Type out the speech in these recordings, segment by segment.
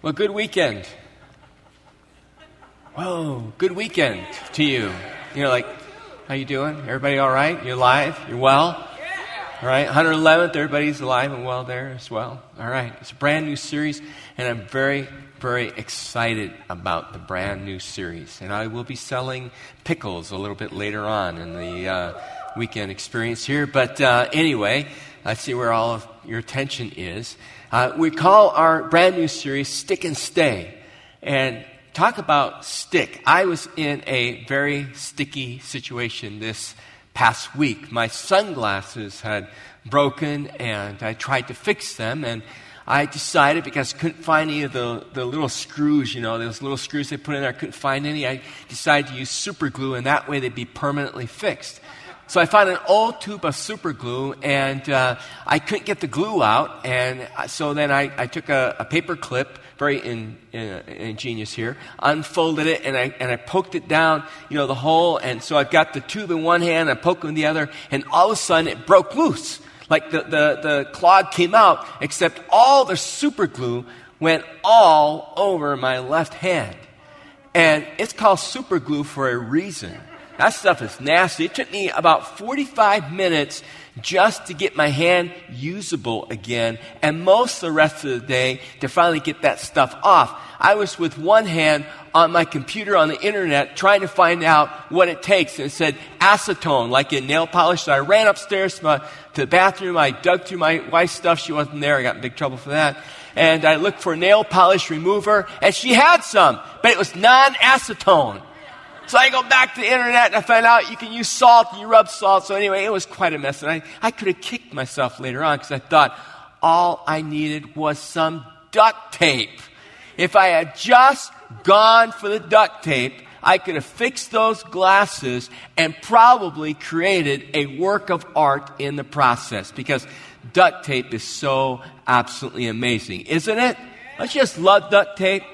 Well, good weekend. Whoa, good weekend to you. You're like, how you doing? Everybody all right? You're alive? You're well? All right, 111th, everybody's alive and well there as well. All right, it's a brand new series, and I'm very, very excited about the brand new series. And I will be selling pickles a little bit later on in the uh, weekend experience here. But uh, anyway, I see where all of your attention is. Uh, we call our brand new series Stick and Stay. And talk about stick. I was in a very sticky situation this past week. My sunglasses had broken and I tried to fix them and I decided because I couldn't find any of the, the little screws, you know, those little screws they put in there, I couldn't find any. I decided to use super glue and that way they'd be permanently fixed. So I found an old tube of super glue, and uh, I couldn't get the glue out. And so then I, I took a, a, paper clip, very in, in, ingenious here, unfolded it, and I, and I poked it down, you know, the hole. And so I've got the tube in one hand, I poke it in the other, and all of a sudden it broke loose. Like the, the, the clog came out, except all the super glue went all over my left hand. And it's called super glue for a reason. That stuff is nasty. It took me about 45 minutes just to get my hand usable again, and most of the rest of the day to finally get that stuff off. I was with one hand on my computer on the internet trying to find out what it takes. And it said acetone, like in nail polish. So I ran upstairs to, my, to the bathroom. I dug through my wife's stuff. She wasn't there. I got in big trouble for that. And I looked for nail polish remover, and she had some, but it was non acetone. So I go back to the internet and I find out you can use salt and you rub salt. So anyway, it was quite a mess. And I, I could have kicked myself later on because I thought all I needed was some duct tape. If I had just gone for the duct tape, I could have fixed those glasses and probably created a work of art in the process because duct tape is so absolutely amazing, isn't it? Let's just love duct tape.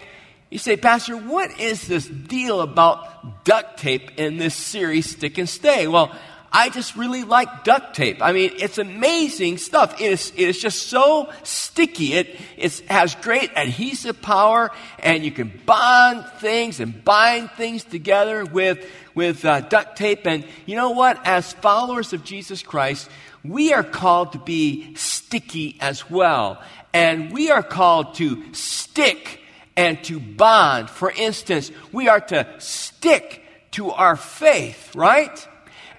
You say, Pastor, what is this deal about duct tape in this series, Stick and Stay? Well, I just really like duct tape. I mean, it's amazing stuff. It is, it is just so sticky. It, it has great adhesive power, and you can bond things and bind things together with, with uh, duct tape. And you know what? As followers of Jesus Christ, we are called to be sticky as well. And we are called to stick and to bond. For instance, we are to stick to our faith, right?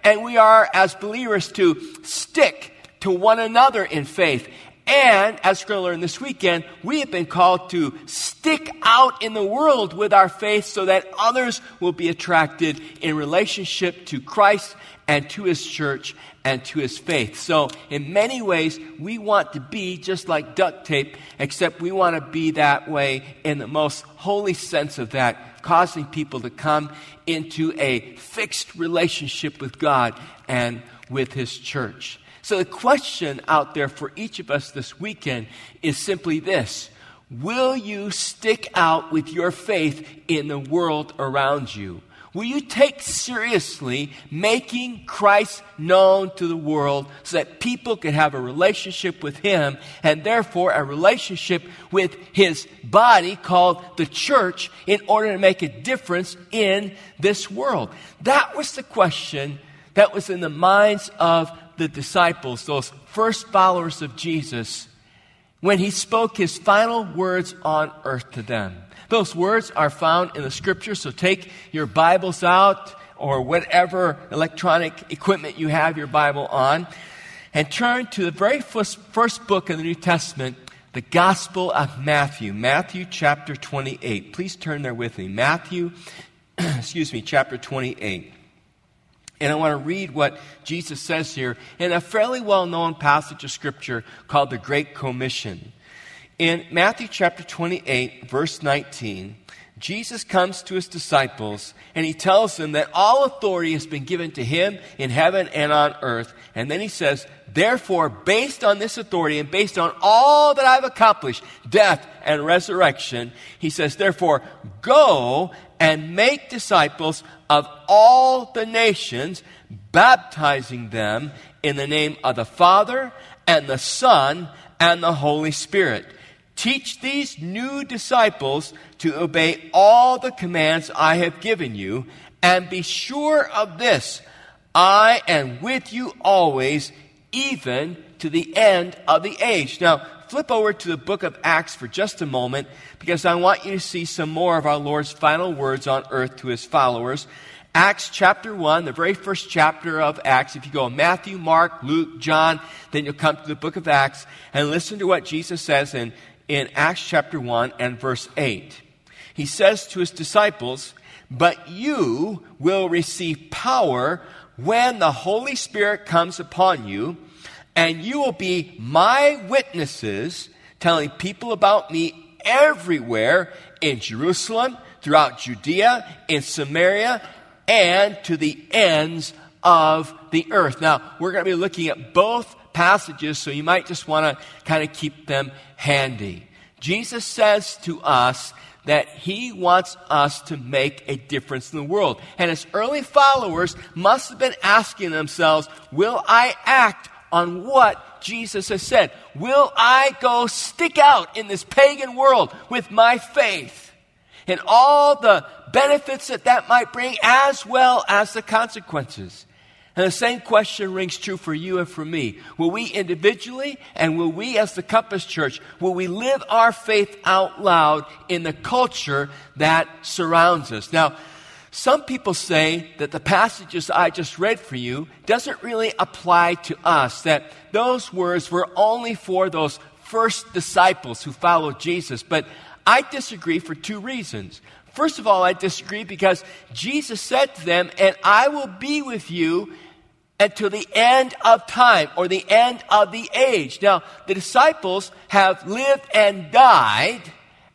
And we are, as believers, to stick to one another in faith. And, as we're going to learn this weekend, we have been called to stick out in the world with our faith so that others will be attracted in relationship to Christ and to His church and to his faith. So, in many ways, we want to be just like duct tape, except we want to be that way in the most holy sense of that, causing people to come into a fixed relationship with God and with his church. So, the question out there for each of us this weekend is simply this Will you stick out with your faith in the world around you? Will you take seriously making Christ known to the world so that people can have a relationship with Him and therefore a relationship with His body called the church in order to make a difference in this world? That was the question that was in the minds of the disciples, those first followers of Jesus, when He spoke His final words on earth to them. Those words are found in the scripture, so take your Bibles out or whatever electronic equipment you have your Bible on and turn to the very first, first book in the New Testament, the Gospel of Matthew, Matthew chapter 28. Please turn there with me. Matthew, excuse me, chapter 28. And I want to read what Jesus says here in a fairly well known passage of Scripture called the Great Commission. In Matthew chapter 28, verse 19, Jesus comes to his disciples and he tells them that all authority has been given to him in heaven and on earth. And then he says, Therefore, based on this authority and based on all that I've accomplished, death and resurrection, he says, Therefore, go and make disciples of all the nations, baptizing them in the name of the Father and the Son and the Holy Spirit Teach these new disciples to obey all the commands I have given you, and be sure of this I am with you always, even to the end of the age. Now, flip over to the book of Acts for just a moment, because I want you to see some more of our Lord's final words on earth to his followers. Acts chapter 1, the very first chapter of Acts. If you go Matthew, Mark, Luke, John, then you'll come to the book of Acts and listen to what Jesus says in in Acts chapter 1 and verse 8. He says to his disciples, But you will receive power when the Holy Spirit comes upon you, and you will be my witnesses, telling people about me everywhere in Jerusalem, throughout Judea, in Samaria, and to the ends of the earth. Now, we're going to be looking at both passages, so you might just want to kind of keep them handy. Jesus says to us that he wants us to make a difference in the world. And his early followers must have been asking themselves, will I act on what Jesus has said? Will I go stick out in this pagan world with my faith? And all the benefits that that might bring, as well as the consequences. And the same question rings true for you and for me. Will we individually and will we as the Compass Church, will we live our faith out loud in the culture that surrounds us? Now, some people say that the passages I just read for you doesn't really apply to us, that those words were only for those first disciples who followed Jesus. But I disagree for two reasons. First of all, I disagree because Jesus said to them, And I will be with you until the end of time or the end of the age. Now, the disciples have lived and died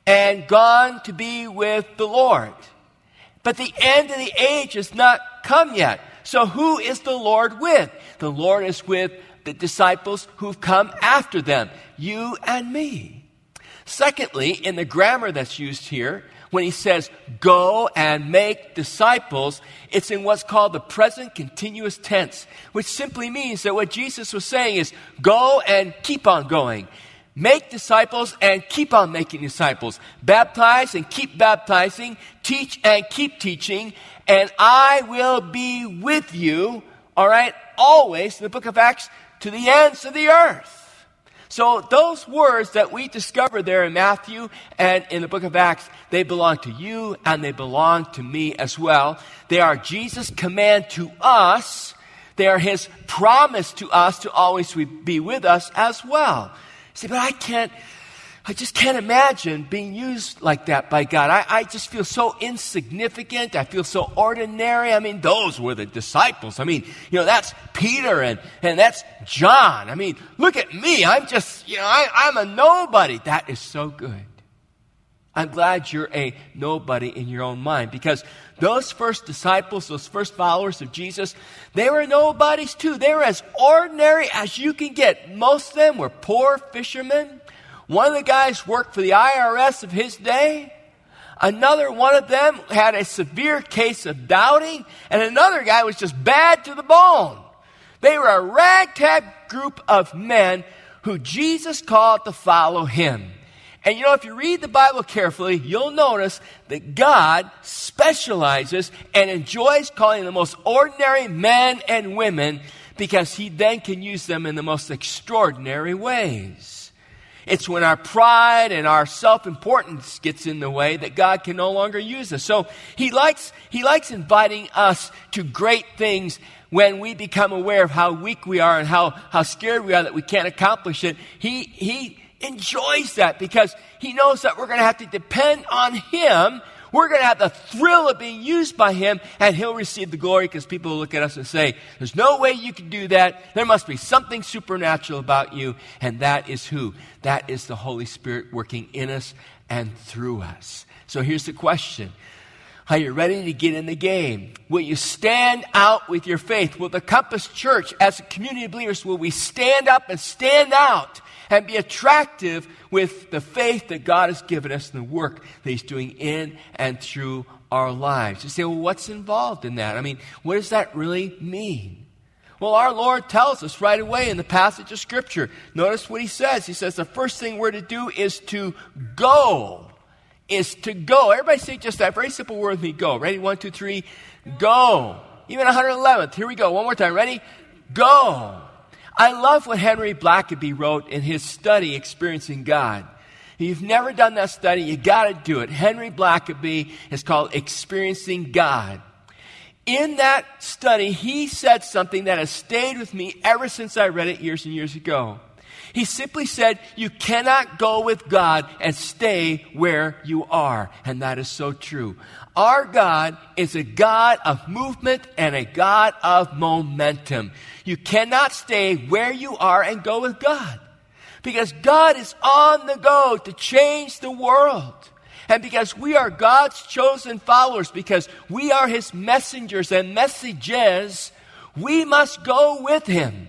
and gone to be with the Lord. But the end of the age has not come yet. So who is the Lord with? The Lord is with the disciples who've come after them, you and me. Secondly, in the grammar that's used here, when he says, go and make disciples, it's in what's called the present continuous tense, which simply means that what Jesus was saying is, go and keep on going. Make disciples and keep on making disciples. Baptize and keep baptizing. Teach and keep teaching. And I will be with you, all right, always, in the book of Acts, to the ends of the earth. So those words that we discover there in Matthew and in the book of Acts, they belong to you and they belong to me as well. They are Jesus' command to us. They are his promise to us to always be with us as well. See, but I can't, I just can't imagine being used like that by God. I, I, just feel so insignificant. I feel so ordinary. I mean, those were the disciples. I mean, you know, that's Peter and, and that's John. I mean, look at me. I'm just, you know, I, I'm a nobody. That is so good. I'm glad you're a nobody in your own mind because those first disciples, those first followers of Jesus, they were nobodies too. They were as ordinary as you can get. Most of them were poor fishermen one of the guys worked for the IRS of his day. Another one of them had a severe case of doubting, and another guy was just bad to the bone. They were a ragtag group of men who Jesus called to follow him. And you know, if you read the Bible carefully, you'll notice that God specializes and enjoys calling the most ordinary men and women because he then can use them in the most extraordinary ways. It's when our pride and our self-importance gets in the way that God can no longer use us. So he likes, he likes inviting us to great things when we become aware of how weak we are and how, how scared we are that we can't accomplish it. He, he enjoys that because he knows that we're going to have to depend on him we're going to have the thrill of being used by Him, and He'll receive the glory because people will look at us and say, There's no way you can do that. There must be something supernatural about you. And that is who? That is the Holy Spirit working in us and through us. So here's the question. Are you ready to get in the game? Will you stand out with your faith? Will the Compass Church, as a community of believers, will we stand up and stand out and be attractive with the faith that God has given us and the work that He's doing in and through our lives. You say, well, what's involved in that? I mean, what does that really mean? Well, our Lord tells us right away in the passage of Scripture. Notice what He says. He says the first thing we're to do is to go. Is to go. Everybody say just that very simple word with me go. Ready? One, two, three. Go. Even 111th. Here we go. One more time. Ready? Go. I love what Henry Blackaby wrote in his study, Experiencing God. If you've never done that study, you got to do it. Henry Blackaby is called Experiencing God in that study, he said something that has stayed with me ever since I read it years and years ago. He simply said, You cannot go with God and stay where you are. And that is so true. Our God is a God of movement and a God of momentum. You cannot stay where you are and go with God. Because God is on the go to change the world. And because we are God's chosen followers, because we are His messengers and messages, we must go with Him.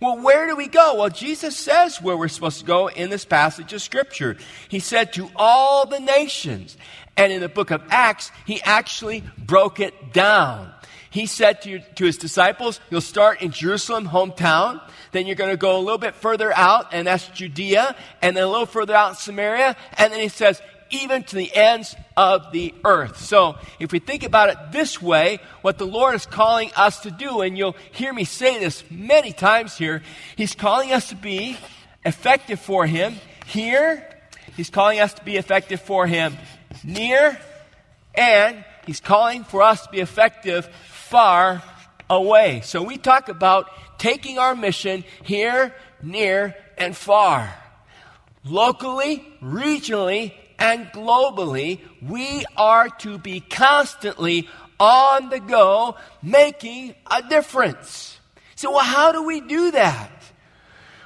Well, where do we go? Well, Jesus says where we're supposed to go in this passage of Scripture. He said to all the nations. And in the book of Acts, he actually broke it down. He said to, to his disciples, You'll start in Jerusalem, hometown. Then you're going to go a little bit further out, and that's Judea. And then a little further out, Samaria. And then he says, even to the ends of the earth. So, if we think about it this way, what the Lord is calling us to do, and you'll hear me say this many times here, He's calling us to be effective for Him here, He's calling us to be effective for Him near, and He's calling for us to be effective far away. So, we talk about taking our mission here, near, and far locally, regionally, and globally, we are to be constantly on the go, making a difference. So, well, how do we do that?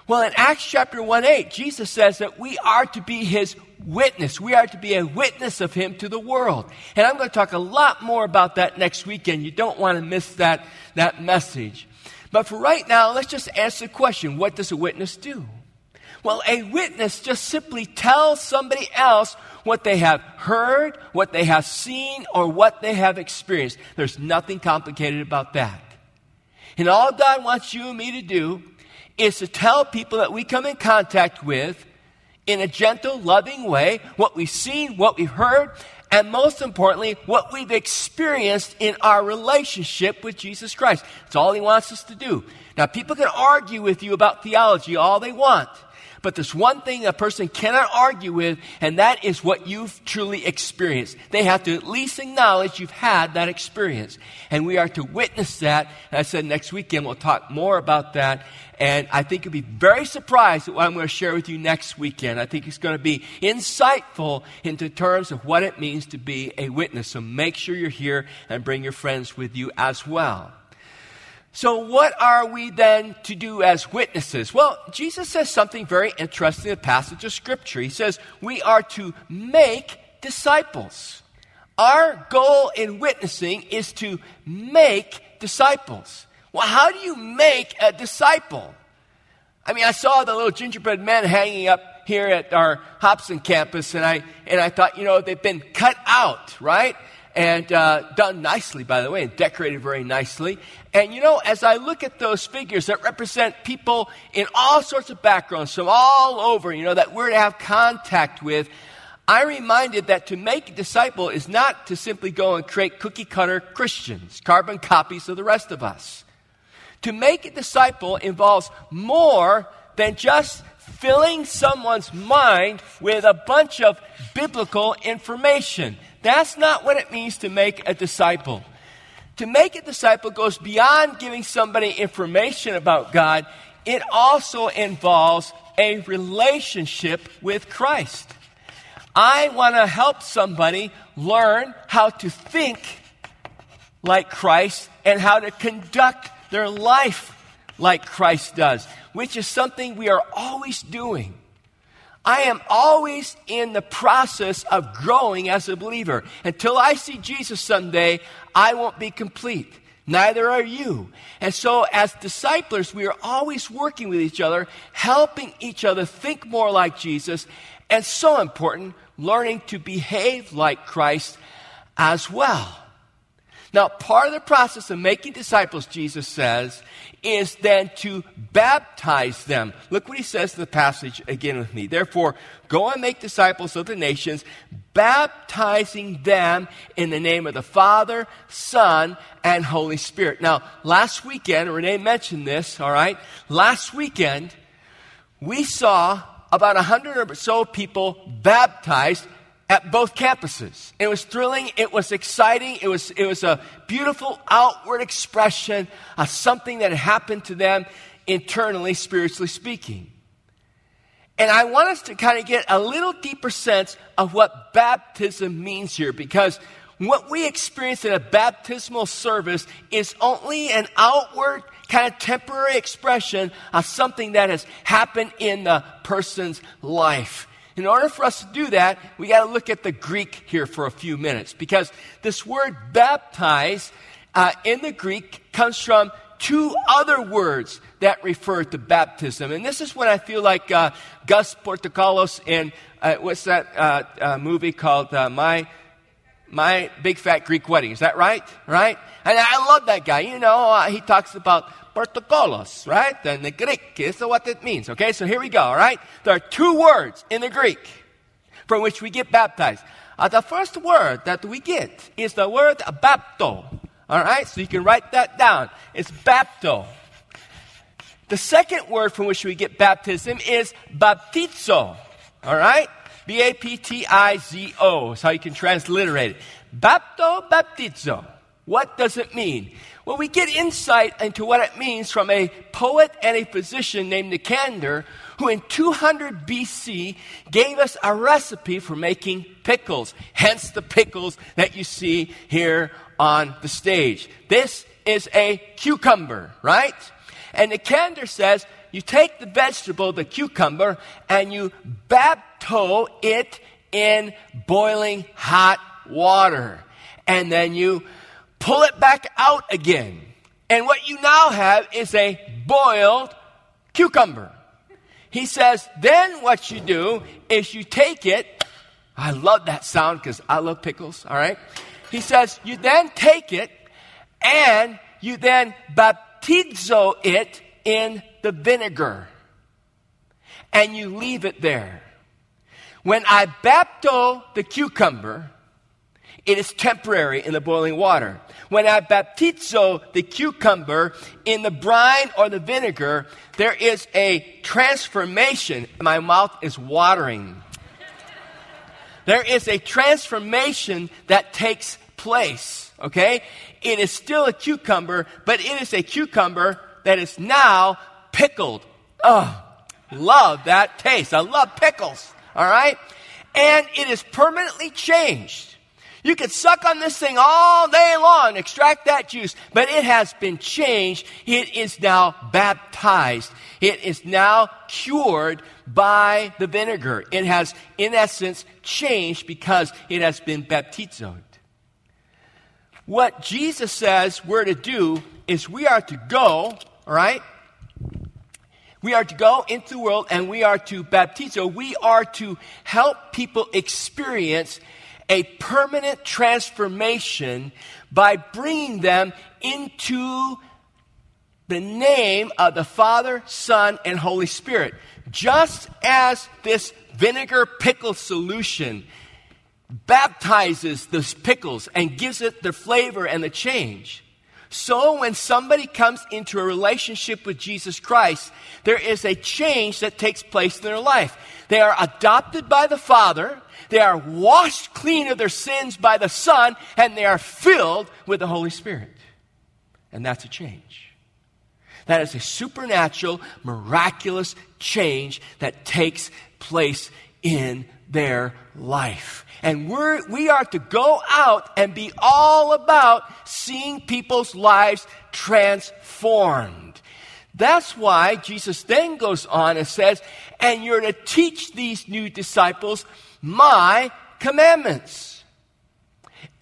Well, in Acts chapter 1 8, Jesus says that we are to be his witness. We are to be a witness of him to the world. And I'm going to talk a lot more about that next weekend. You don't want to miss that, that message. But for right now, let's just answer the question what does a witness do? Well, a witness just simply tells somebody else what they have heard, what they have seen, or what they have experienced. There's nothing complicated about that. And all God wants you and me to do is to tell people that we come in contact with in a gentle, loving way what we've seen, what we've heard, and most importantly, what we've experienced in our relationship with Jesus Christ. That's all He wants us to do. Now, people can argue with you about theology all they want. But there's one thing a person cannot argue with, and that is what you've truly experienced. They have to at least acknowledge you've had that experience. And we are to witness that. And I said next weekend we'll talk more about that. And I think you'll be very surprised at what I'm going to share with you next weekend. I think it's going to be insightful into terms of what it means to be a witness. So make sure you're here and bring your friends with you as well. So, what are we then to do as witnesses? Well, Jesus says something very interesting in the passage of Scripture. He says we are to make disciples. Our goal in witnessing is to make disciples. Well, how do you make a disciple? I mean, I saw the little gingerbread men hanging up here at our Hobson campus, and I, and I thought, you know, they've been cut out, right? And uh, done nicely, by the way, and decorated very nicely. And you know, as I look at those figures that represent people in all sorts of backgrounds from all over, you know, that we're to have contact with, I'm reminded that to make a disciple is not to simply go and create cookie cutter Christians, carbon copies of the rest of us. To make a disciple involves more than just filling someone's mind with a bunch of biblical information. That's not what it means to make a disciple. To make a disciple goes beyond giving somebody information about God, it also involves a relationship with Christ. I want to help somebody learn how to think like Christ and how to conduct their life like Christ does, which is something we are always doing. I am always in the process of growing as a believer. Until I see Jesus someday, I won't be complete. Neither are you. And so, as disciples, we are always working with each other, helping each other think more like Jesus, and so important, learning to behave like Christ as well. Now, part of the process of making disciples, Jesus says, is then to baptize them. Look what he says in the passage again with me. Therefore, go and make disciples of the nations, baptizing them in the name of the Father, Son, and Holy Spirit. Now, last weekend, Renee mentioned this, all right? Last weekend, we saw about a hundred or so people baptized at both campuses. It was thrilling, it was exciting, it was, it was a beautiful outward expression of something that happened to them internally, spiritually speaking. And I want us to kind of get a little deeper sense of what baptism means here because what we experience in a baptismal service is only an outward kind of temporary expression of something that has happened in the person's life. In order for us to do that, we got to look at the Greek here for a few minutes because this word baptize uh, in the Greek comes from two other words that refer to baptism. And this is when I feel like uh, Gus Portokalos in uh, what's that uh, uh, movie called uh, My My Big Fat Greek Wedding. Is that right? Right? And I love that guy. You know, he talks about Portokalos, right? And the Greek is what it means. Okay, so here we go, all right? There are two words in the Greek from which we get baptized. Uh, the first word that we get is the word bapto. All right, so you can write that down. It's bapto. The second word from which we get baptism is baptizo. All right? B A P T I Z O is how you can transliterate it. Bapto, baptizo. What does it mean? Well, we get insight into what it means from a poet and a physician named Nicander, who in 200 BC gave us a recipe for making pickles, hence the pickles that you see here on the stage. This is a cucumber, right? And Nicander says you take the vegetable, the cucumber, and you bapto it in boiling hot water. And then you pull it back out again. And what you now have is a boiled cucumber. He says, then what you do is you take it. I love that sound because I love pickles, all right? He says, you then take it and you then baptizo it in the vinegar. And you leave it there. When I bapto the cucumber, it is temporary in the boiling water. When I baptizo the cucumber in the brine or the vinegar, there is a transformation. My mouth is watering. There is a transformation that takes place, okay? It is still a cucumber, but it is a cucumber that is now pickled. Oh, love that taste. I love pickles, all right? And it is permanently changed. You could suck on this thing all day long, extract that juice, but it has been changed. It is now baptized. It is now cured by the vinegar. It has, in essence, changed because it has been baptizoed. What Jesus says we're to do is we are to go, all right? We are to go into the world and we are to baptizo. We are to help people experience a permanent transformation by bringing them into the name of the Father, Son, and Holy Spirit. Just as this vinegar pickle solution baptizes those pickles and gives it the flavor and the change. So, when somebody comes into a relationship with Jesus Christ, there is a change that takes place in their life. They are adopted by the Father, they are washed clean of their sins by the Son, and they are filled with the Holy Spirit. And that's a change. That is a supernatural, miraculous change that takes place in their life. And we're, we are to go out and be all about seeing people's lives transformed. That's why Jesus then goes on and says, and you're to teach these new disciples my commandments.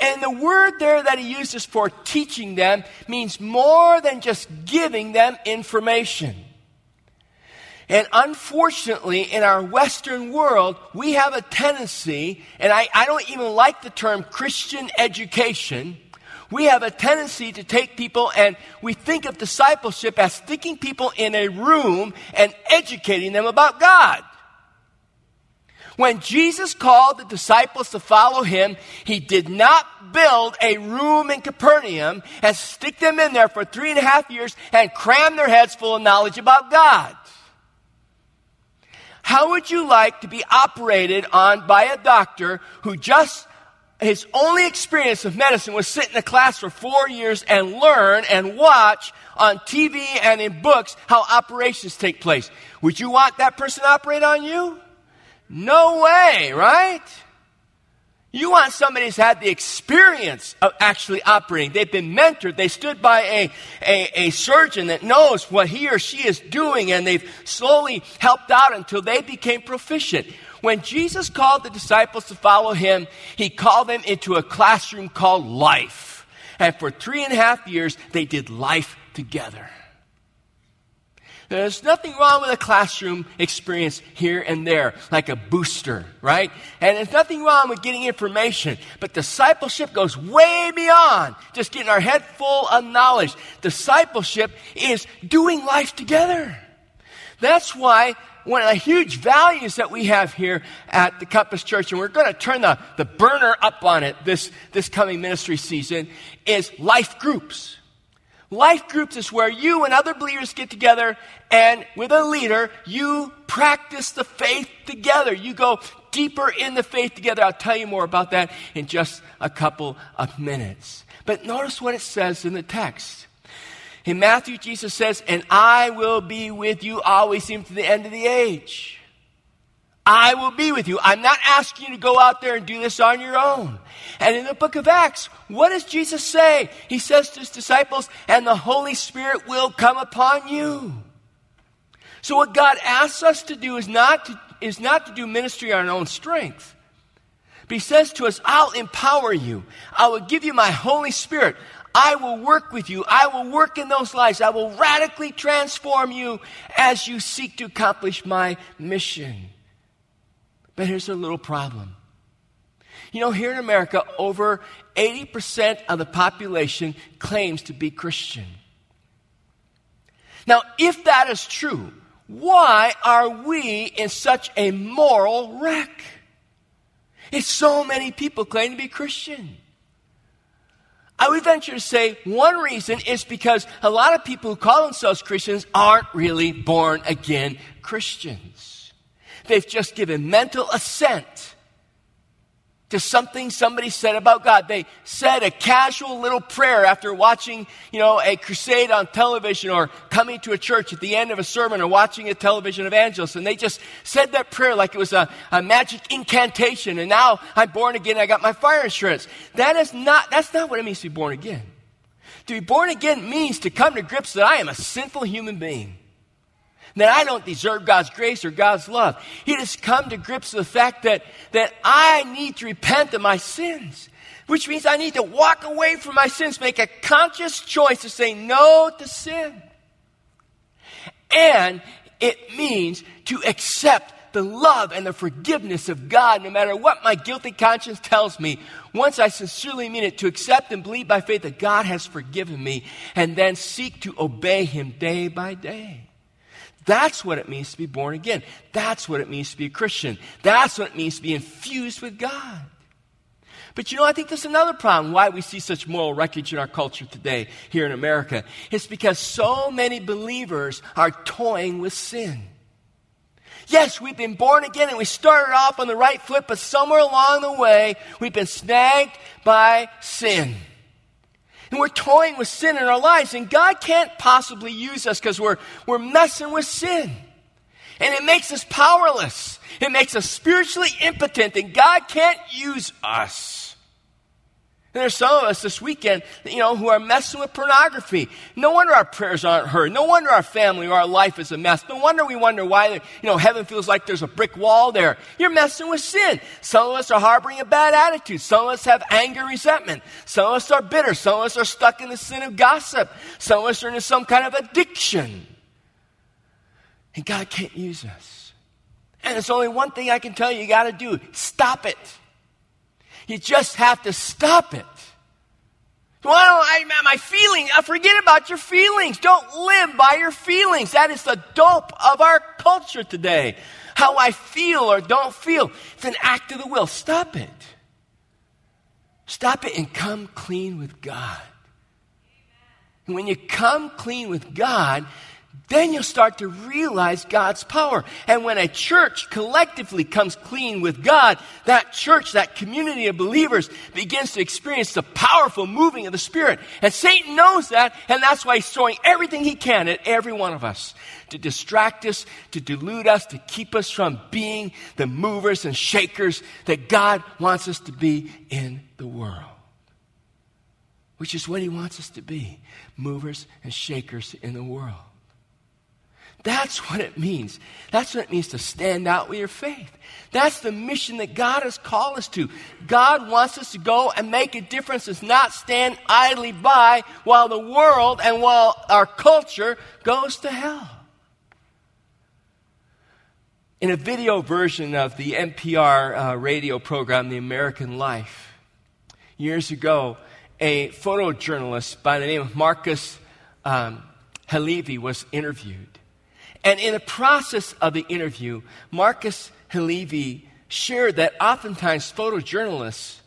And the word there that he uses for teaching them means more than just giving them information. And unfortunately, in our Western world, we have a tendency, and I, I don't even like the term Christian education, we have a tendency to take people and we think of discipleship as sticking people in a room and educating them about God. When Jesus called the disciples to follow him, he did not build a room in Capernaum and stick them in there for three and a half years and cram their heads full of knowledge about God. How would you like to be operated on by a doctor who just his only experience of medicine was sit in a class for four years and learn and watch on TV and in books how operations take place? Would you want that person to operate on you? No way, right? You want somebody who's had the experience of actually operating. They've been mentored. They stood by a, a, a, surgeon that knows what he or she is doing, and they've slowly helped out until they became proficient. When Jesus called the disciples to follow him, he called them into a classroom called life. And for three and a half years, they did life together. There's nothing wrong with a classroom experience here and there, like a booster, right? And there's nothing wrong with getting information. But discipleship goes way beyond just getting our head full of knowledge. Discipleship is doing life together. That's why one of the huge values that we have here at the Compass Church, and we're going to turn the, the burner up on it this, this coming ministry season, is life groups. Life groups is where you and other believers get together and with a leader, you practice the faith together. You go deeper in the faith together. I'll tell you more about that in just a couple of minutes. But notice what it says in the text. In Matthew, Jesus says, And I will be with you always, even to the end of the age. I will be with you. I'm not asking you to go out there and do this on your own. And in the book of Acts, what does Jesus say? He says to his disciples, and the Holy Spirit will come upon you. So what God asks us to do is not to, is not to do ministry on our own strength. But he says to us, I'll empower you. I will give you my Holy Spirit. I will work with you. I will work in those lives. I will radically transform you as you seek to accomplish my mission. But here's a little problem. You know, here in America, over 80% of the population claims to be Christian. Now, if that is true, why are we in such a moral wreck? If so many people claim to be Christian. I would venture to say one reason is because a lot of people who call themselves Christians aren't really born again Christians. They've just given mental assent to something somebody said about God. They said a casual little prayer after watching, you know, a crusade on television or coming to a church at the end of a sermon or watching a television evangelist. And they just said that prayer like it was a, a magic incantation. And now I'm born again. I got my fire insurance. That is not, that's not what it means to be born again. To be born again means to come to grips that I am a sinful human being that I don't deserve God's grace or God's love. He has come to grips with the fact that, that I need to repent of my sins, which means I need to walk away from my sins, make a conscious choice to say no to sin. And it means to accept the love and the forgiveness of God, no matter what my guilty conscience tells me, once I sincerely mean it, to accept and believe by faith that God has forgiven me, and then seek to obey Him day by day. That's what it means to be born again. That's what it means to be a Christian. That's what it means to be infused with God. But you know, I think there's another problem why we see such moral wreckage in our culture today here in America. It's because so many believers are toying with sin. Yes, we've been born again and we started off on the right foot, but somewhere along the way, we've been snagged by sin. And we're toying with sin in our lives, and God can't possibly use us because we're, we're messing with sin. And it makes us powerless. It makes us spiritually impotent, and God can't use us. There's some of us this weekend, you know, who are messing with pornography. No wonder our prayers aren't heard. No wonder our family or our life is a mess. No wonder we wonder why, you know, heaven feels like there's a brick wall there. You're messing with sin. Some of us are harboring a bad attitude. Some of us have anger, resentment. Some of us are bitter. Some of us are stuck in the sin of gossip. Some of us are in some kind of addiction. And God can't use us. And there's only one thing I can tell you you got to do stop it. You just have to stop it. Don't I, my feelings, I uh, forget about your feelings. Don't live by your feelings. That is the dope of our culture today. How I feel or don't feel. It's an act of the will. Stop it. Stop it and come clean with God. And when you come clean with God, then you'll start to realize God's power. And when a church collectively comes clean with God, that church, that community of believers begins to experience the powerful moving of the Spirit. And Satan knows that, and that's why he's throwing everything he can at every one of us to distract us, to delude us, to keep us from being the movers and shakers that God wants us to be in the world. Which is what he wants us to be movers and shakers in the world. That's what it means. That's what it means to stand out with your faith. That's the mission that God has called us to. God wants us to go and make a difference and not stand idly by while the world and while our culture goes to hell. In a video version of the NPR uh, radio program, The American Life, years ago, a photojournalist by the name of Marcus um, Halevi was interviewed. And in the process of the interview, Marcus Halevi shared that oftentimes photojournalists,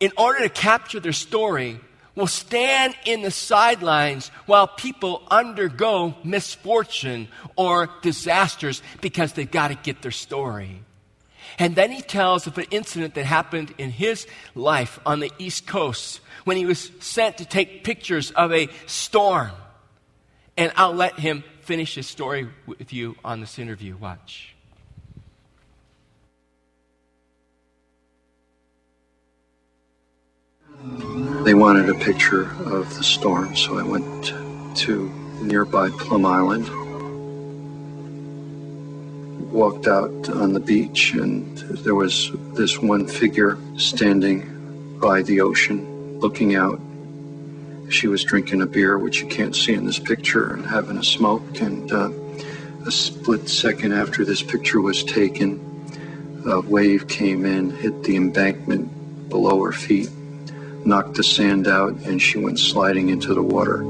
in order to capture their story, will stand in the sidelines while people undergo misfortune or disasters because they've got to get their story. And then he tells of an incident that happened in his life on the East Coast when he was sent to take pictures of a storm. And I'll let him finish his story with you on this interview. Watch. They wanted a picture of the storm, so I went to nearby Plum Island, walked out on the beach, and there was this one figure standing by the ocean looking out she was drinking a beer, which you can't see in this picture, and having a smoke. And uh, a split second after this picture was taken, a wave came in, hit the embankment below her feet, knocked the sand out, and she went sliding into the water.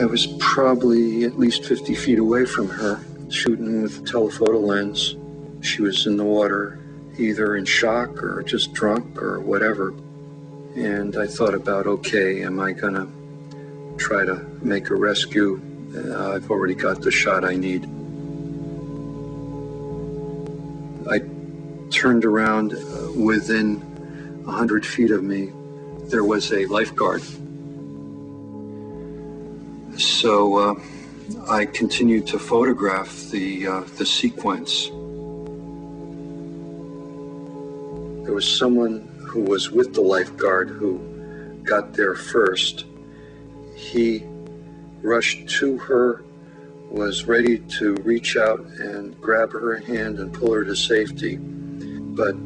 I was probably at least 50 feet away from her, shooting with a telephoto lens. She was in the water, either in shock or just drunk or whatever. And I thought about, okay, am I going to try to make a rescue? Uh, I've already got the shot I need. I turned around uh, within 100 feet of me. There was a lifeguard. So uh, I continued to photograph the, uh, the sequence. Was someone who was with the lifeguard who got there first. He rushed to her, was ready to reach out and grab her hand and pull her to safety. But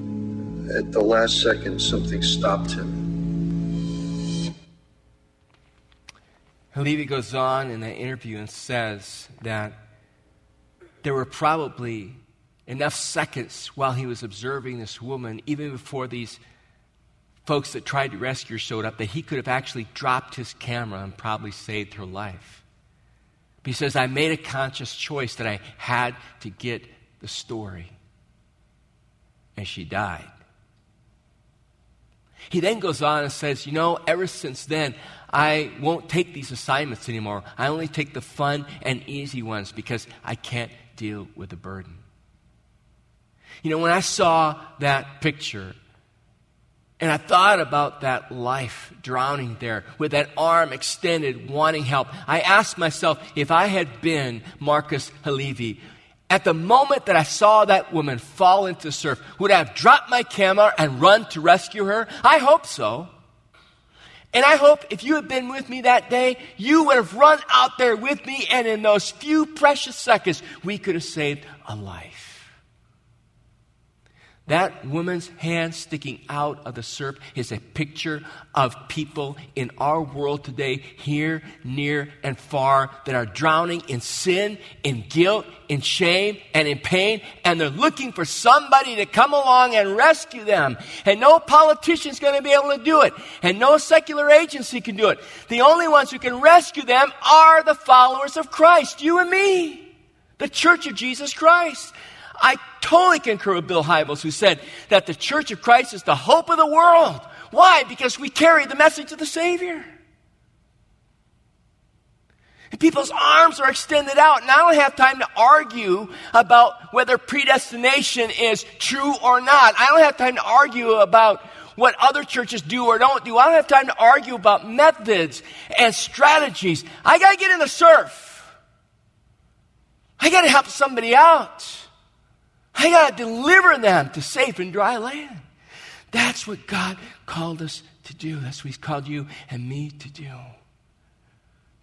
at the last second, something stopped him. Halevi goes on in that interview and says that there were probably enough seconds while he was observing this woman, even before these folks that tried to rescue her showed up, that he could have actually dropped his camera and probably saved her life. But he says, I made a conscious choice that I had to get the story. And she died. He then goes on and says, You know, ever since then, I won't take these assignments anymore. I only take the fun and easy ones because I can't deal with the burden. You know, when I saw that picture and I thought about that life drowning there with that arm extended, wanting help, I asked myself if I had been Marcus Halevi, at the moment that I saw that woman fall into the surf, would I have dropped my camera and run to rescue her? I hope so. And I hope if you had been with me that day, you would have run out there with me, and in those few precious seconds, we could have saved a life. That woman's hand sticking out of the surf is a picture of people in our world today, here, near, and far, that are drowning in sin, in guilt, in shame, and in pain, and they're looking for somebody to come along and rescue them. And no politician's going to be able to do it, and no secular agency can do it. The only ones who can rescue them are the followers of Christ, you and me, the church of Jesus Christ. I totally concur with Bill Hybels, who said that the Church of Christ is the hope of the world. Why? Because we carry the message of the Savior. And people's arms are extended out, and I don't have time to argue about whether predestination is true or not. I don't have time to argue about what other churches do or don't do. I don't have time to argue about methods and strategies. I got to get in the surf. I got to help somebody out. I got to deliver them to safe and dry land. That's what God called us to do. That's what He's called you and me to do.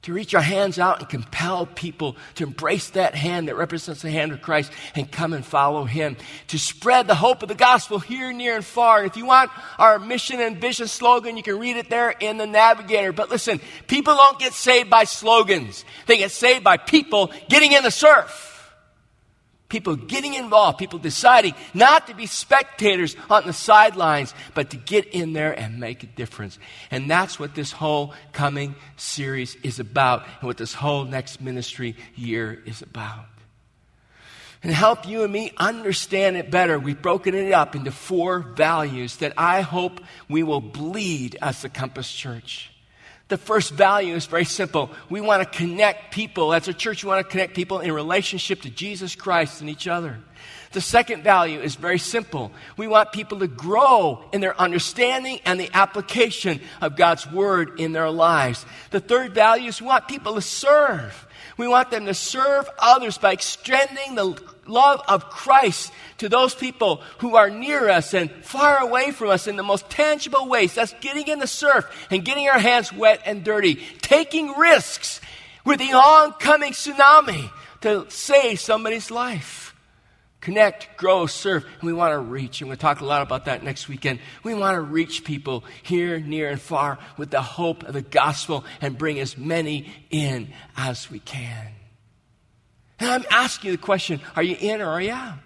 To reach our hands out and compel people to embrace that hand that represents the hand of Christ and come and follow Him. To spread the hope of the gospel here, near, and far. If you want our mission and vision slogan, you can read it there in the Navigator. But listen, people don't get saved by slogans, they get saved by people getting in the surf people getting involved, people deciding not to be spectators on the sidelines, but to get in there and make a difference. And that's what this whole coming series is about, and what this whole next ministry year is about. And help you and me understand it better, we've broken it up into four values that I hope we will bleed as the Compass Church. The first value is very simple. We want to connect people. As a church, we want to connect people in relationship to Jesus Christ and each other. The second value is very simple. We want people to grow in their understanding and the application of God's Word in their lives. The third value is we want people to serve. We want them to serve others by extending the love of Christ to those people who are near us and far away from us in the most tangible ways. That's getting in the surf and getting our hands wet and dirty, taking risks with the oncoming tsunami to save somebody's life. Connect, grow, serve, and we want to reach. And we'll talk a lot about that next weekend. We want to reach people here, near, and far with the hope of the gospel and bring as many in as we can. And I'm asking you the question are you in or are you out?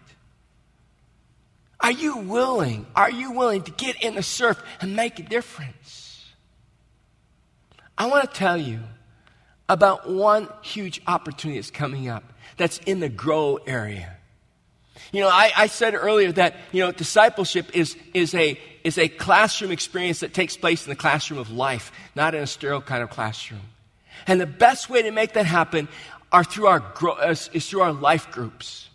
Are you willing? Are you willing to get in the surf and make a difference? I want to tell you about one huge opportunity that's coming up that's in the grow area. You know, I, I, said earlier that, you know, discipleship is, is, a, is a classroom experience that takes place in the classroom of life, not in a sterile kind of classroom. And the best way to make that happen are through our, is, uh, is through our life groups.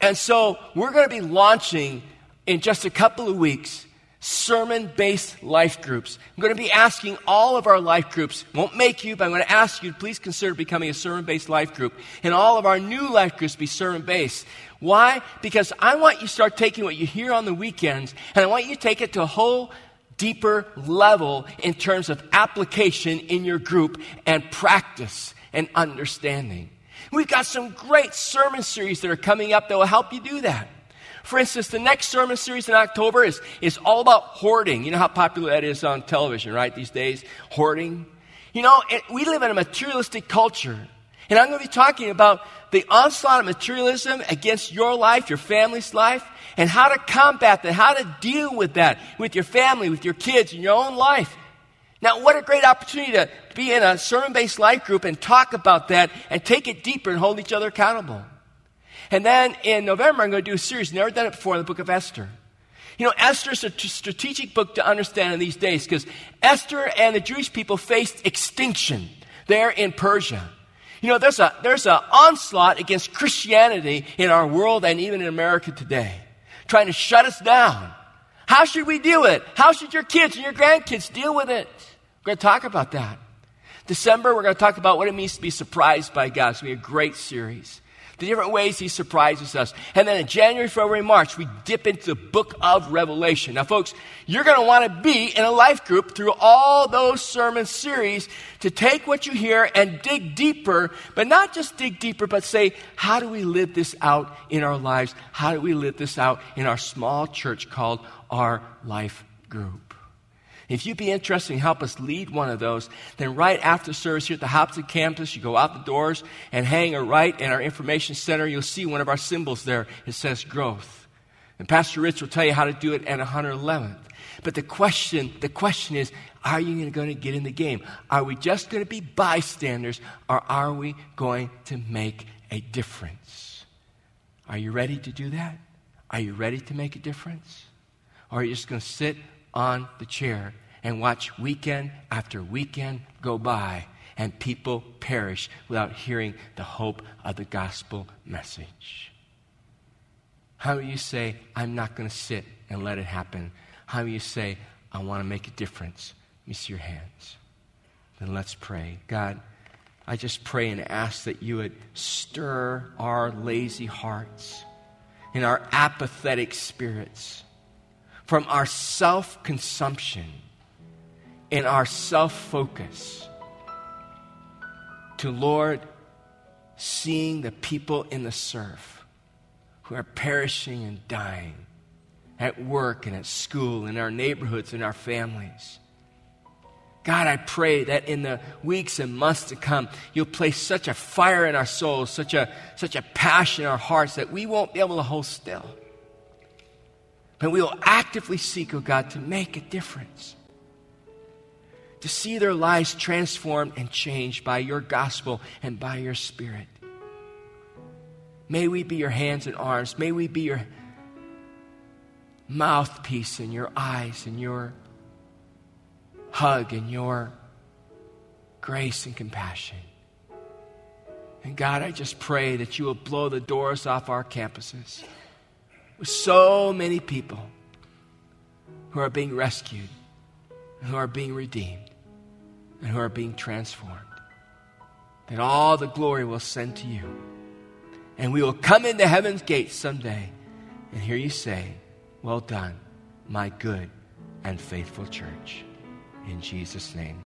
And so we're going to be launching in just a couple of weeks sermon based life groups. I'm going to be asking all of our life groups, won't make you, but I'm going to ask you to please consider becoming a sermon based life group. And all of our new life groups be sermon based. Why? Because I want you to start taking what you hear on the weekends and I want you to take it to a whole deeper level in terms of application in your group and practice and understanding. We've got some great sermon series that are coming up that will help you do that. For instance, the next sermon series in October is, is all about hoarding. You know how popular that is on television, right, these days? Hoarding. You know, it, we live in a materialistic culture. And I'm going to be talking about the onslaught of materialism against your life, your family's life, and how to combat that, how to deal with that with your family, with your kids, in your own life. Now, what a great opportunity to be in a sermon based life group and talk about that and take it deeper and hold each other accountable. And then in November, I'm going to do a series, never done it before, in the book of Esther. You know, Esther is a t- strategic book to understand in these days because Esther and the Jewish people faced extinction there in Persia. You know, there's a there's an onslaught against Christianity in our world and even in America today, trying to shut us down. How should we deal with it? How should your kids and your grandkids deal with it? We're going to talk about that. December, we're going to talk about what it means to be surprised by God. It's going to be a great series. the different ways he surprises us. And then in January, February, March, we dip into the book of Revelation. Now, folks, you're going to want to be in a life group through all those sermon series to take what you hear and dig deeper, but not just dig deeper, but say, how do we live this out in our lives? How do we live this out in our small church called our life group? If you'd be interested in help us lead one of those, then right after service here at the Hobson campus, you go out the doors and hang a right in our information center. You'll see one of our symbols there. It says growth. And Pastor Rich will tell you how to do it at 111th. But the question, the question is, are you going to get in the game? Are we just going to be bystanders or are we going to make a difference? Are you ready to do that? Are you ready to make a difference? Or are you just going to sit on the chair and watch weekend after weekend go by and people perish without hearing the hope of the gospel message. How you say, I'm not going to sit and let it happen? How you say, I want to make a difference? Let me see your hands. Then let's pray. God, I just pray and ask that you would stir our lazy hearts and our apathetic spirits from our self consumption and our self focus to, Lord, seeing the people in the surf who are perishing and dying at work and at school, in our neighborhoods, in our families. God, I pray that in the weeks and months to come, you'll place such a fire in our souls, such a, such a passion in our hearts that we won't be able to hold still. But we will actively seek, oh God, to make a difference. To see their lives transformed and changed by your gospel and by your spirit. May we be your hands and arms. May we be your mouthpiece and your eyes and your hug and your grace and compassion. And God, I just pray that you will blow the doors off our campuses with so many people who are being rescued, who are being redeemed, and who are being transformed. That all the glory will send to you. And we will come into heaven's gates someday and hear you say, Well done, my good and faithful church. In Jesus' name.